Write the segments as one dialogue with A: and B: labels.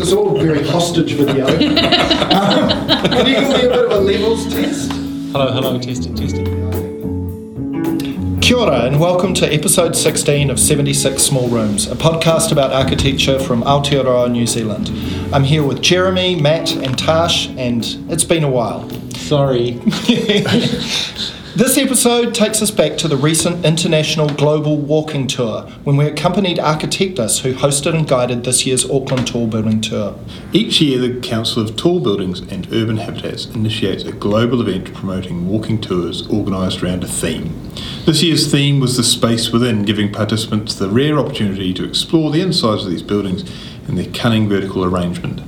A: So it's all very hostage video. um, can you give me a bit of a levels test?
B: Hello, hello, testing, testing.
A: Kia ora, and welcome to episode 16 of 76 Small Rooms, a podcast about architecture from Aotearoa, New Zealand. I'm here with Jeremy, Matt, and Tash, and it's been a while.
B: Sorry.
A: This episode takes us back to the recent International Global Walking Tour when we accompanied Architectus, who hosted and guided this year's Auckland Tall Building Tour.
C: Each year, the Council of Tall Buildings and Urban Habitats initiates a global event promoting walking tours organised around a theme. This year's theme was the space within, giving participants the rare opportunity to explore the insides of these buildings and their cunning vertical arrangement.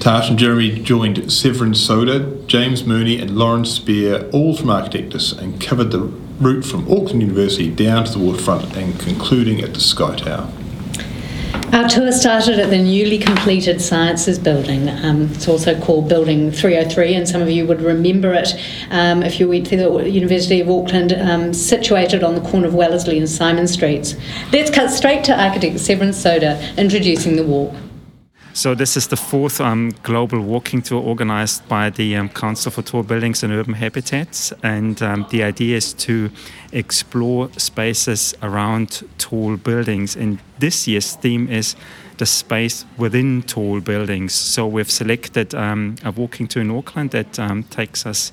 C: Tash and Jeremy joined Severin Soda, James Mooney, and Lawrence Spear, all from Architectus, and covered the route from Auckland University down to the waterfront and concluding at the Sky Tower.
D: Our tour started at the newly completed Sciences Building. Um, it's also called Building 303, and some of you would remember it um, if you went to the University of Auckland, um, situated on the corner of Wellesley and Symonds Streets. Let's cut straight to architect Severin Soda introducing the walk.
E: So this is the fourth um, global walking tour organized by the um, Council for Tall Buildings and Urban Habitats, and um, the idea is to explore spaces around tall buildings. And this year's theme is the space within tall buildings. So we've selected um, a walking tour in Auckland that um, takes us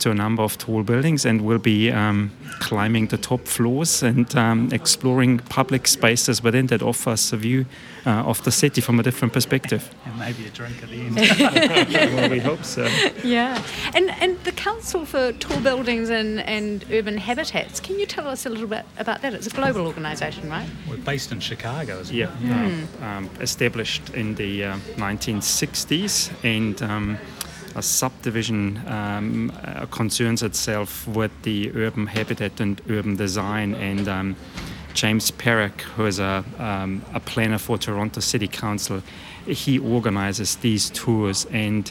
E: to a number of tall buildings and we'll be um, climbing the top floors and um, exploring public spaces within that offers a view uh, of the city from a different perspective.
F: And maybe a drink at the end.
E: well, we hope so.
G: Yeah. And, and the Council for Tall Buildings and, and Urban Habitats, can you tell us a little bit about that? It's a global organisation, right?
F: We're based in Chicago, isn't
E: Yeah,
F: it?
E: um, um, established in the uh, 1960s and um, a subdivision um, uh, concerns itself with the urban habitat and urban design. And um, James Parakh, who is a, um, a planner for Toronto City Council, he organizes these tours and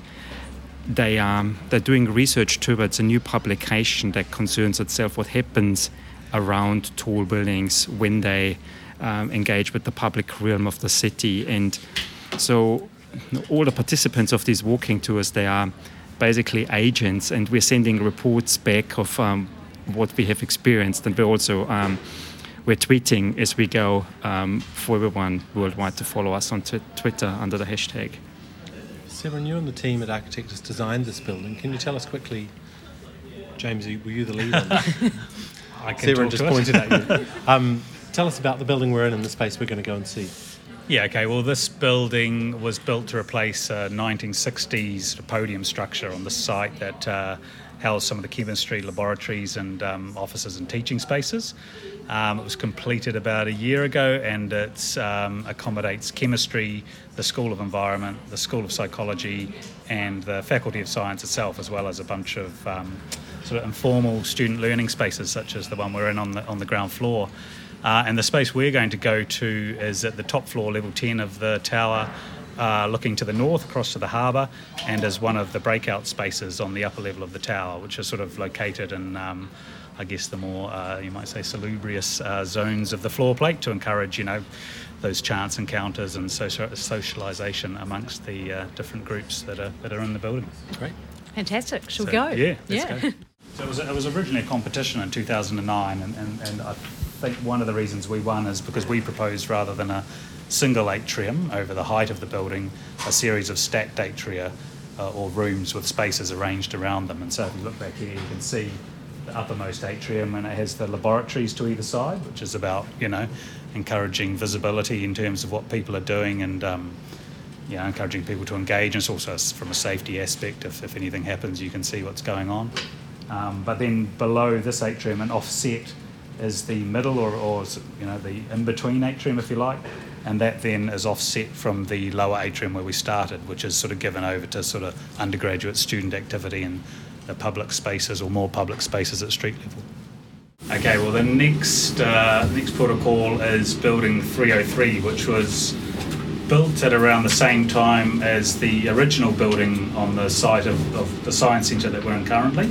E: they are they're doing research towards a new publication that concerns itself what happens around tall buildings when they um, engage with the public realm of the city and so all the participants of these walking tours they are basically agents and we're sending reports back of um, what we have experienced and we're also um, we're tweeting as we go um, for everyone worldwide to follow us on t- twitter under the hashtag
B: Severin, you and the team at Architectus designed this building. Can you tell us quickly, James, were you the lead on that?
F: I can
B: Severin
F: talk
B: just
F: to it.
B: pointed at you. Um, tell us about the building we're in and the space we're going to go and see.
F: Yeah, okay. Well, this building was built to replace a 1960s podium structure on the site that uh, housed some of the chemistry laboratories and um, offices and teaching spaces. Um, it was completed about a year ago and it um, accommodates chemistry, the School of Environment, the School of Psychology, and the Faculty of Science itself, as well as a bunch of um, sort of informal student learning spaces, such as the one we're in on the, on the ground floor. Uh, and the space we're going to go to is at the top floor, level 10 of the tower, uh, looking to the north across to the harbour, and is one of the breakout spaces on the upper level of the tower, which is sort of located in, um, I guess, the more, uh, you might say, salubrious uh, zones of the floor plate to encourage, you know, those chance encounters and social, socialisation amongst the uh, different groups that are, that are in the building.
B: Great.
G: Fantastic. Shall we go?
F: Yeah, let's
G: yeah.
F: go. So it was, it was originally a competition in 2009, and, and, and I think one of the reasons we won is because we proposed rather than a single atrium over the height of the building, a series of stacked atria uh, or rooms with spaces arranged around them. And so if you look back here, you can see the uppermost atrium, and it has the laboratories to either side, which is about you know encouraging visibility in terms of what people are doing and. Um, you know, encouraging people to engage, and it's also from a safety aspect. If, if anything happens, you can see what's going on. Um, but then below this atrium and offset is the middle, or, or you know, the in between atrium, if you like, and that then is offset from the lower atrium where we started, which is sort of given over to sort of undergraduate student activity and the public spaces or more public spaces at street level. Okay, well the next uh, next protocol is building 303, which was built at around the same time as the original building on the site of, of the science centre that we're in currently.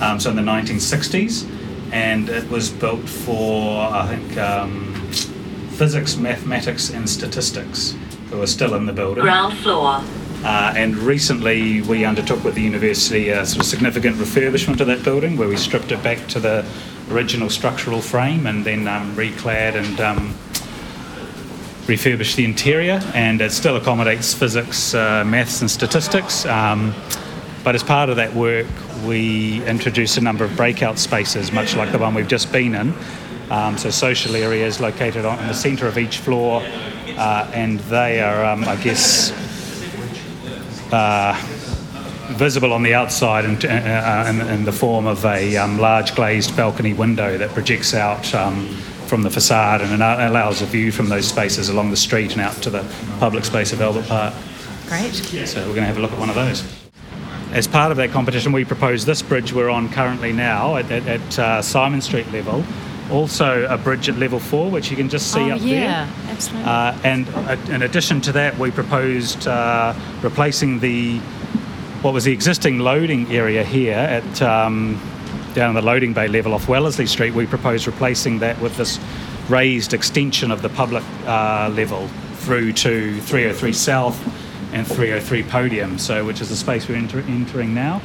F: Um, so in the 1960s, and it was built for I think um, physics, mathematics, and statistics who are still in the building.
H: Ground floor.
F: Uh, and recently, we undertook with the university a sort of significant refurbishment of that building, where we stripped it back to the original structural frame and then um, reclad and um, refurbished the interior. And it still accommodates physics, uh, maths, and statistics. Um, but as part of that work, we introduced a number of breakout spaces, much like the one we've just been in. Um, so social areas located on, in the centre of each floor, uh, and they are, um, I guess, uh, visible on the outside in, uh, in, in the form of a um, large glazed balcony window that projects out um, from the facade and allows a view from those spaces along the street and out to the public space of Albert Park.
D: Great.
F: So we're going to have a look at one of those. As part of that competition, we proposed this bridge we're on currently now at, at, at uh, Symonds Street level. Also, a bridge at level four, which you can just see
D: oh,
F: up
D: yeah,
F: there.
D: absolutely.
F: Uh, and uh, in addition to that, we proposed uh, replacing the what was the existing loading area here at um, down in the loading bay level off Wellesley Street. We proposed replacing that with this raised extension of the public uh, level through to 303 South and 303 Podium, so which is the space we're enter- entering now.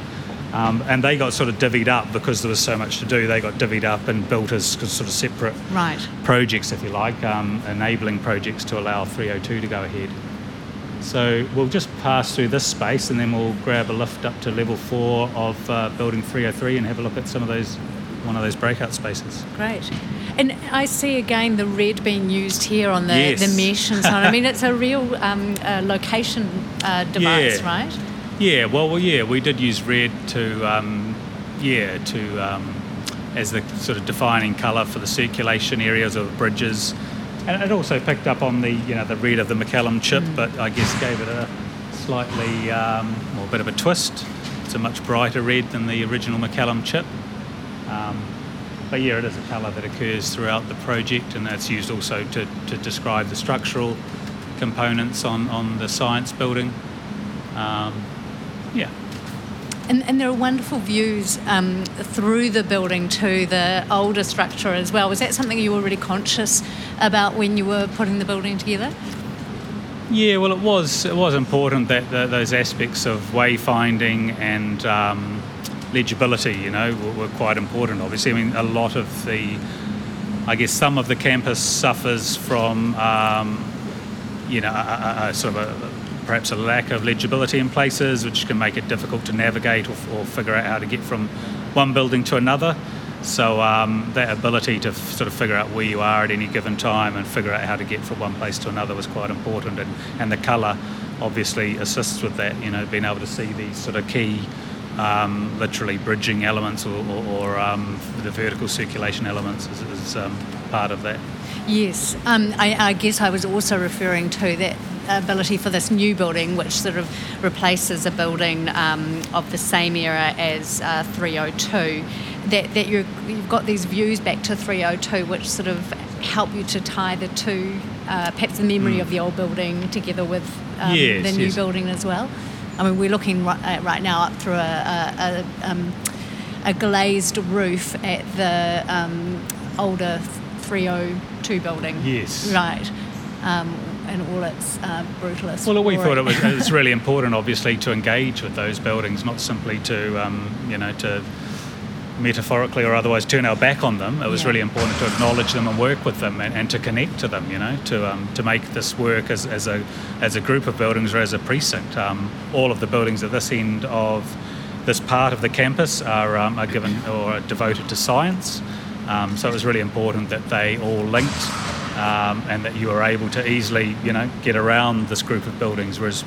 F: Um, and they got sort of divvied up because there was so much to do. They got divvied up and built as sort of separate
D: right.
F: projects, if you like, um, enabling projects to allow 302 to go ahead. So we'll just pass through this space and then we'll grab a lift up to level four of uh, building 303 and have a look at some of those, one of those breakout spaces.
D: Great. And I see again the red being used here on the,
F: Yes.
D: the mesh and so on. I mean, it's a real um, uh, location uh, device,
F: Yeah.
D: right?
F: Yeah, well, well, yeah, we did use red to, um, yeah, to um, as the sort of defining colour for the circulation areas of the bridges, and it also picked up on the, you know, the red of the McCallum chip, but I guess gave it a slightly, um, well, a bit of a twist. It's a much brighter red than the original McCallum chip. Um, but yeah, it is a colour that occurs throughout the project, and that's used also to, to describe the structural components on, on the science building. Um, yeah.
D: And, and there are wonderful views um, through the building to the older structure as well. Was that something you were really conscious about when you were putting the building together?
F: Yeah, well, it was it was important that, that those aspects of wayfinding and um, legibility, you know, were, were quite important. Obviously, I mean, a lot of the, I guess, some of the campus suffers from, um, you know, a, a, a sort of a perhaps a lack of legibility in places, which can make it difficult to navigate or, or figure out how to get from one building to another. So um, that ability to f- sort of figure out where you are at any given time and figure out how to get from one place to another was quite important. And, and the colour obviously assists with that. You know, being able to see these sort of key, um, literally bridging elements or, or, or um, the vertical circulation elements is, is um, part of that.
D: Yes, um, I, I guess I was also referring to that ability for this new building, which sort of replaces a building um, of the same era as uh, 302. That, that you're, you've got these views back to 302, which sort of help you to tie the two, uh, perhaps the memory of the old building together with um,
F: Yes,
D: the new
F: yes.
D: building as well. I mean, we're looking right, uh, right now up through a, a, a, um, a glazed roof at the um, older 302 building.
F: Yes.
D: Right. Um, and all its uh, brutalist.
F: Well, we thought it was, it was really important, obviously, to engage with those buildings, not simply to, um, you know, to metaphorically or otherwise turn our back on them. It was
D: Yeah.
F: really important to acknowledge them and work with them and, and to connect to them, you know, to, um, to make this work as, as, a, as a group of buildings or as a precinct. Um, all of the buildings at this end of this part of the campus are, um, are given or are devoted to science. Um, so it was really important that they all linked um, and that you were able to easily, you know, get around this group of buildings, whereas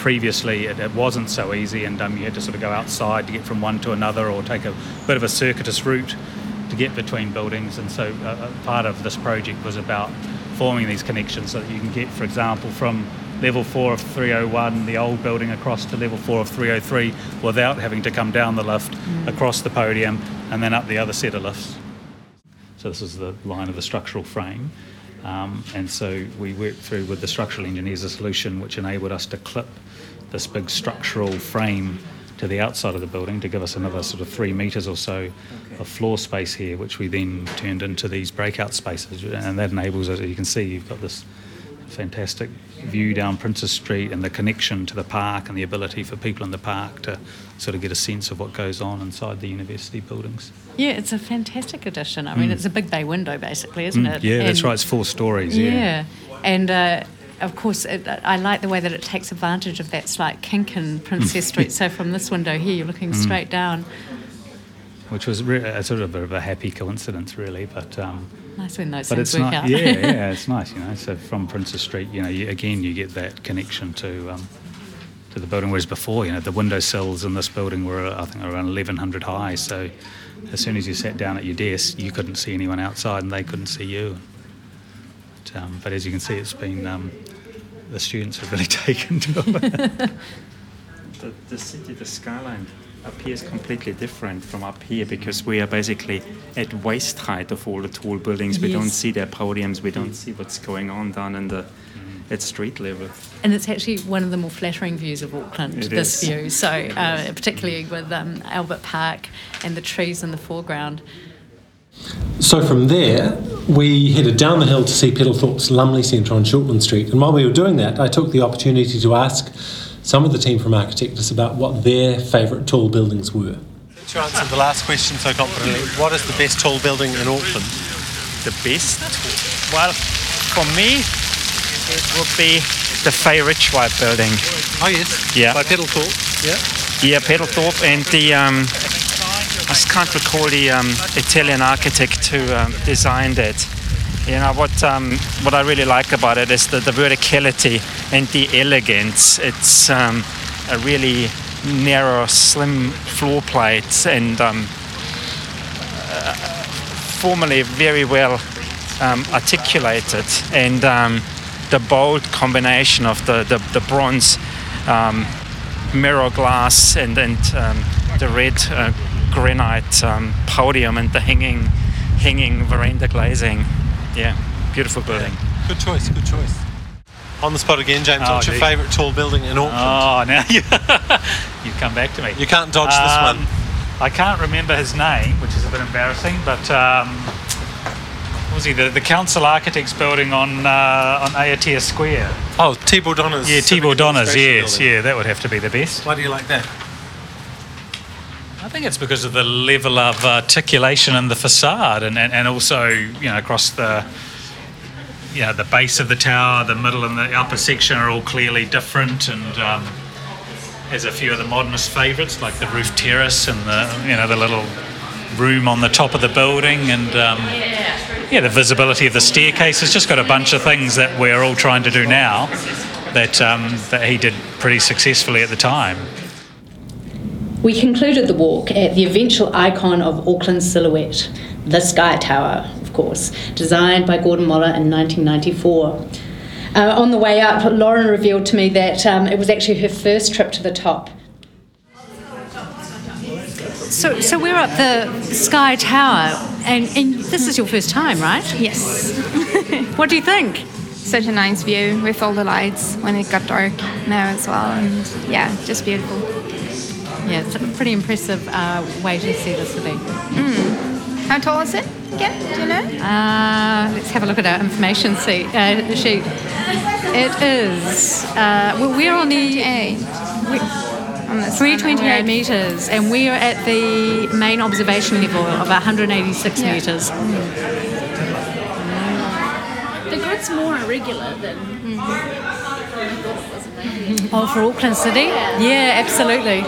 F: previously it, it wasn't so easy and um, you had to sort of go outside to get from one to another or take a bit of a circuitous route to get between buildings. And so uh, uh, part of this project was about forming these connections so that you can get, for example, from level four of 301, the old building, across to level four of 303 without having to come down the lift, across the podium, and then up the other set of lifts. So this is the line of the structural frame. Um, and so we worked through with the structural engineers a solution which enabled us to clip this big structural frame to the outside of the building to give us another sort of three metres or so okay. of floor space here, which we then turned into these breakout spaces. And that enables us, as you can see, you've got this fantastic view down Princes Street and the connection to the park and the ability for people in the park to sort of get a sense of what goes on inside the university buildings.
D: Yeah, it's a fantastic addition. I mean, mm. it's a big bay window basically, isn't mm, it?
F: Yeah, and that's right. It's four stories. Yeah,
D: yeah. and. Uh, of course, it, I like the way that it takes advantage of that slight kink in Princes Street. So from this window here, you're looking mm. straight down.
F: Which was re- a sort of a, a happy coincidence, really. But um,
D: nice when those but things work
F: out. yeah, yeah, it's nice, you know. So from Princes Street, you know, you, again, you get that connection to um, to the building. Whereas before, you know, the window sills in this building were, I think, around 1,100 high. So as soon as you sat down at your desk, you couldn't see anyone outside, and they couldn't see you. But, um, but as you can see, it's been um, the students have really taken to it.
E: the, the city, the skyline up here is completely different from up here because we are basically at waist height of all the tall buildings. We don't see their podiums. We don't see what's going on down in the at street level.
D: And it's actually one of the more flattering views of Auckland. It this is. view, so uh, particularly with um, Albert Park and the trees in the foreground.
I: So from there, we headed down the hill to see Peddle Thorp's Lumley Centre on Shortland Street. And while we were doing that, I took the opportunity to ask some of the team from Architectus about what their favourite tall buildings were.
B: To answer the last question so confidently, what is the best tall building in Auckland?
E: The best? Well, for me, it would be the Fay Richwhite building.
B: Oh, yes.
E: Yeah.
B: By Peddle Thorp. Yeah.
E: Yeah, Peddle Thorp and the. Um, I just can't recall the um, Italian architect who um, designed it. You know what? Um, what I really like about it is the, the verticality and the elegance. It's um, a really narrow, slim floor plate and um, uh, formally very well um, articulated. And the bold combination of the the, the bronze mirror glass and and the red. Uh, granite um, podium and the hanging hanging veranda glazing. Yeah, beautiful building.
B: Yeah. Good choice. Good choice. On the spot again, James. Oh, what's your favourite tall building in Auckland?
F: Oh, now you you come back to me.
B: You can't dodge um, this one.
F: I can't remember his name, which is a bit embarrassing, but. He the, the council architects building on uh, on Aotea Square?
B: Oh, Tibor Donner's.
F: Yeah, Tibor Donner's. Yes, building. yeah, that would have to be the best.
B: Why do you like that?
F: I think it's because of the level of articulation in the facade and, and, and also, you know, across the you know, the base of the tower, the middle and the upper section are all clearly different and um, has a few of the modernist favourites like the roof terrace and the, you know, the little room on the top of the building and um, yeah, the visibility of the staircase. It's just got a bunch of things that we're all trying to do now that, um, that he did pretty successfully at the time.
D: We concluded the walk at the eventual icon of Auckland's silhouette, the Sky Tower, of course, designed by Gordon Moller in 1994. Uh, on the way up, Lauren revealed to me that um, it was actually her first trip to the top. So, so we're up the Sky Tower, and, and this is your first time, right?
J: Yes.
D: what do you think?
J: Such a nice view with all the lights when it got dark now as well, and yeah, just beautiful.
D: Yeah, it's a pretty impressive uh, way to see the city.
J: Mm. How tall is it again? Do you know?
D: Uh, let's have a look at our information sheet. Uh, sheet. It is. Uh, well, we're on the. 328 metres, and we are at the main observation level of 186 yeah. metres. Mm.
J: The grid's more irregular than. Mm.
D: Oh, for Auckland City? Yeah, yeah absolutely.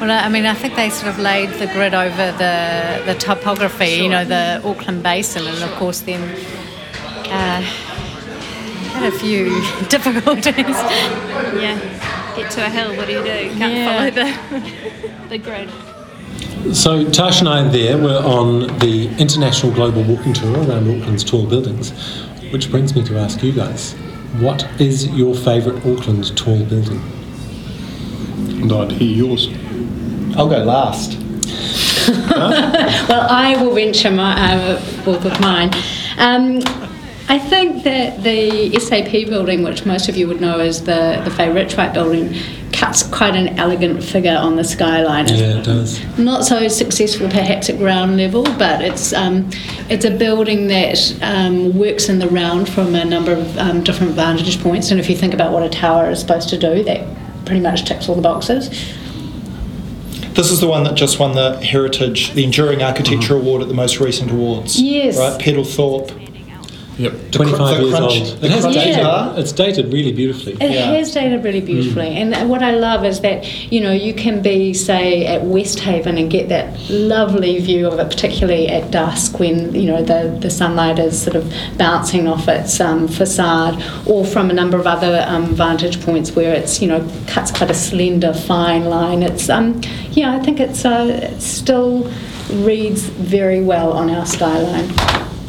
D: Well, I mean, I think they sort of laid the grid over the, the topography, sure. you know, the Auckland Basin, and of course, then uh, had a few difficulties.
J: Yeah, get to a hill, what do you do? Can't yeah. follow the, the grid.
I: So Tash and I there were on the International Global Walking Tour around Auckland's tall buildings, which brings me to ask you guys, what is your favourite Auckland tall building?
C: And I'd hear yours.
A: I'll go last.
D: well, I will venture my, uh, of mine. Um, I think that the SAP building, which most of you would know as the, the Fay Richwhite building, cuts quite an elegant figure on the skyline.
I: Yeah, it does.
D: Not so successful perhaps at ground level, but it's um, it's a building that um, works in the round from a number of um, different vantage points. And if you think about what a tower is supposed to do, that pretty much ticks all the boxes.
A: This is the one that just won the Heritage, the Enduring Architecture Award at the most recent awards.
D: Yes.
A: Right, Peddle Thorp.
C: Yep.
A: The cr-
I: 25
A: the
I: years
A: crunch-
I: old. It has
A: crunch
I: dated.
A: bar.
I: It's dated really beautifully.
D: It
A: Yeah.
D: has dated really beautifully, and what I love is that you know you can be say at Westhaven and get that lovely view of it, particularly at dusk when you know the the sunlight is sort of bouncing off its um, facade, or from a number of other um, vantage points where it's you know cuts quite a slender fine line. It's um yeah, I think it's uh, it still reads very well on our skyline.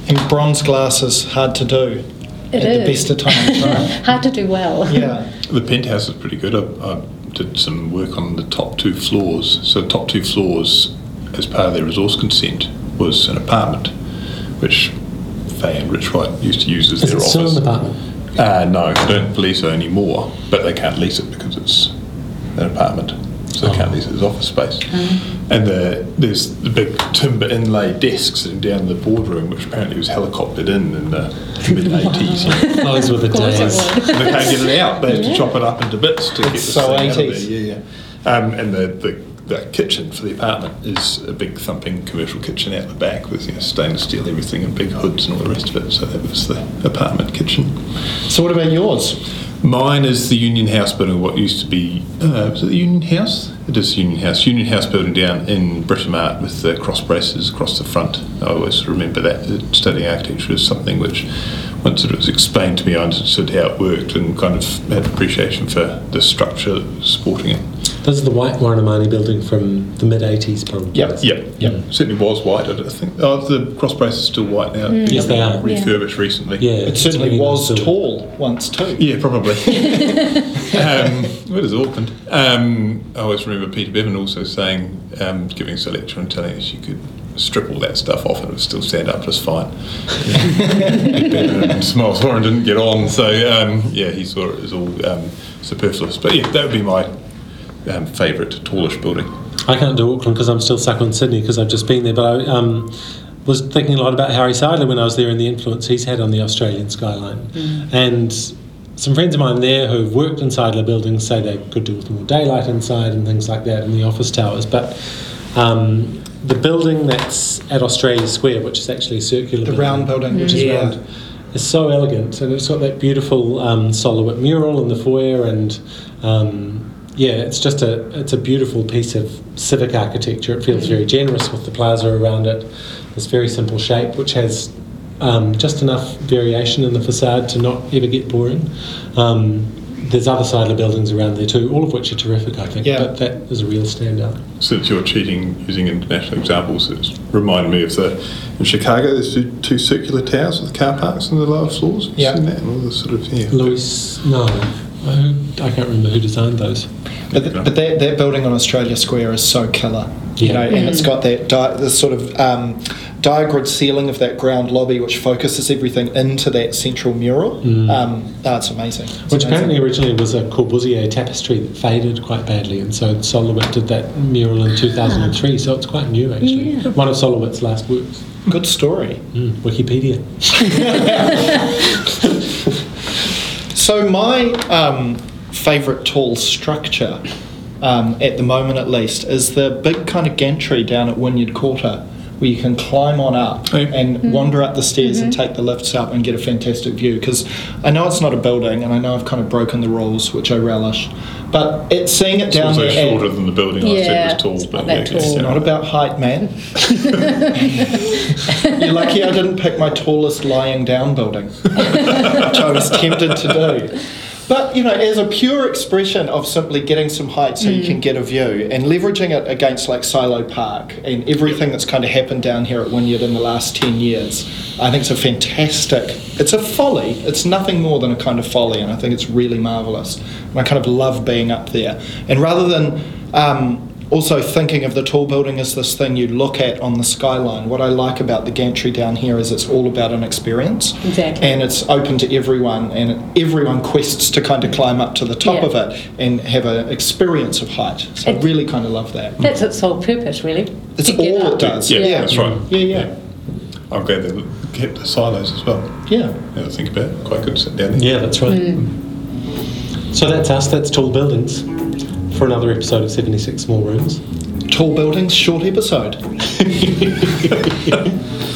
A: And bronze glasses hard to do
D: It
A: at the best of times, right?
D: Hard to do well.
A: yeah.
C: The penthouse is pretty good. I, I did some work on the top two floors. So, the top two floors, as part of their resource consent, was an apartment, which Fay and Richwhite used to use as
I: Is
C: their
I: it
C: office.
I: still an apartment?
C: Uh, no, I don't believe so anymore, but they can't lease it because it's an apartment. So they can't lease it as office space. And the, there's the big timber inlay desks sitting down the boardroom, which apparently was helicoptered in in the mid 80s.
I: Those were the
D: Of course it
I: days.
C: and they can't get it out. They have to chop it up into bits to get
A: the
C: this
A: so
C: thing out of
A: 80s.
C: there. Yeah, yeah. Um, and the, the, the kitchen for the apartment is a big thumping commercial kitchen out the back with you know, stainless steel everything and big hoods and all the rest of it. So that was the apartment kitchen.
A: So what about yours?
C: Mine is the Union House building, what used to be, uh, was it the Union House? It is Union House. Union House building down in Britomart with the cross braces across the front. I always remember that. Studying architecture is something which, once it was explained to me, I understood how it worked and kind of had appreciation for the structure supporting it.
I: This is the white Warren and Mahoney building from the mid 80s, probably.
A: Yeah,
C: Yep, yep. Certainly was white. I think. Oh, the cross brace is still white now.
I: Yes, they are.
C: Refurbished recently.
I: Yeah.
A: It certainly
I: really
A: was
I: nice
A: tall once too.
C: Yeah, probably. um, where is Auckland? Um, I always remember Peter Beaven also saying, um, giving us a lecture and telling us you could strip all that stuff off and it would still stand up just fine. Big Beaven and Smiles Warren didn't get on, so um, yeah, he saw it as all um, superfluous. But yeah, that would be my um, favourite tallish building.
I: I can't do Auckland because I'm still stuck on Sydney because I've just been there. But I um, was thinking a lot about Harry Seidler when I was there and the influence he's had on the Australian skyline. And some friends of mine there who've worked in Seidler buildings say they could do with more daylight inside and things like that in the office towers. But um, the building that's at Australia Square, which is actually a circular
A: The
I: building,
A: round building,
I: which is
A: yeah.
I: round, is so elegant and it's got that beautiful um, Sol LeWitt mural in the foyer and um, yeah, it's just a it's a beautiful piece of civic architecture. It feels very generous with the plaza around it. This very simple shape, which has um, just enough variation in the facade to not ever get boring. Um, there's other Seidler buildings around there too, all of which are terrific, I think.
A: Yeah.
I: But that is a real standout.
C: Since you're cheating using international examples, it's reminded me of the in Chicago. There's two, two circular towers with car parks on the lower floors. Have you
A: Yeah.
C: seen that? And all the sort of yeah.
I: Louis, no, who, I can't remember who designed those.
A: But, th- but that, that building on Australia Square is so killer, you
I: Yeah.
A: know, and it's got that di- the sort of um, diagrid ceiling of that ground lobby, which focuses everything into that central mural. Um, oh, it's amazing. It's
I: Which
A: amazing.
I: apparently originally was a Corbusier tapestry that faded quite badly, and so Sol LeWitt did that mural in 2003, so it's quite new actually.
D: Yeah.
I: One of Sol LeWitt's last works.
A: good story.
I: Mm, Wikipedia.
A: So my um, favourite tall structure, um, at the moment at least, is the big kind of gantry down at Wynyard Quarter, where you can climb on up
C: Oh, yeah.
A: and wander up the stairs and take the lifts up and get a fantastic view. Because I know it's not a building, and I know I've kind of broken the rules, which I relish, but it's seeing it
C: It's
A: down
C: also
A: there. at-
C: shorter than the building I said
D: it's
C: was tall.
D: not
C: But
D: that
C: yeah,
D: tall.
A: It's not about height, man. You're lucky I didn't pick my tallest lying down building, which I was tempted to do. But you know, as a pure expression of simply getting some height so you can get a view and leveraging it against like Silo Park and everything that's kind of happened down here at Wynyard in the last ten years, I think it's a fantastic. It's a folly. It's nothing more than a kind of folly, and I think it's really marvelous. And I kind of love being up there. And rather than um, also thinking of the tall building as this thing you look at on the skyline. What I like about the gantry down here is it's all about an experience.
D: Exactly.
A: And it's open to everyone, and everyone quests to kind of climb up to the top
D: Yeah.
A: of it and have an experience of height. So I really kind of love that.
D: That's its sole purpose, really.
A: It's all
D: up.
A: it does.
C: Yeah,
A: Yeah.
C: that's right.
A: Yeah, yeah.
C: I'm glad they kept the silos as well.
A: Yeah.
C: Now I think about it, quite good to sit down there.
I: Yeah, that's right.
D: Mm.
I: So that's us, that's Tall Buildings for another episode of 76 Small Rooms.
A: Tall buildings, short episode.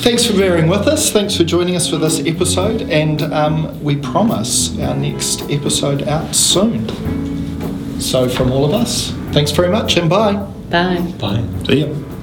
A: Thanks for bearing with us. Thanks for joining us for this episode, and um, we promise our next episode out soon. So, from all of us, thanks very much and bye.
D: Bye.
I: Bye.
C: See ya.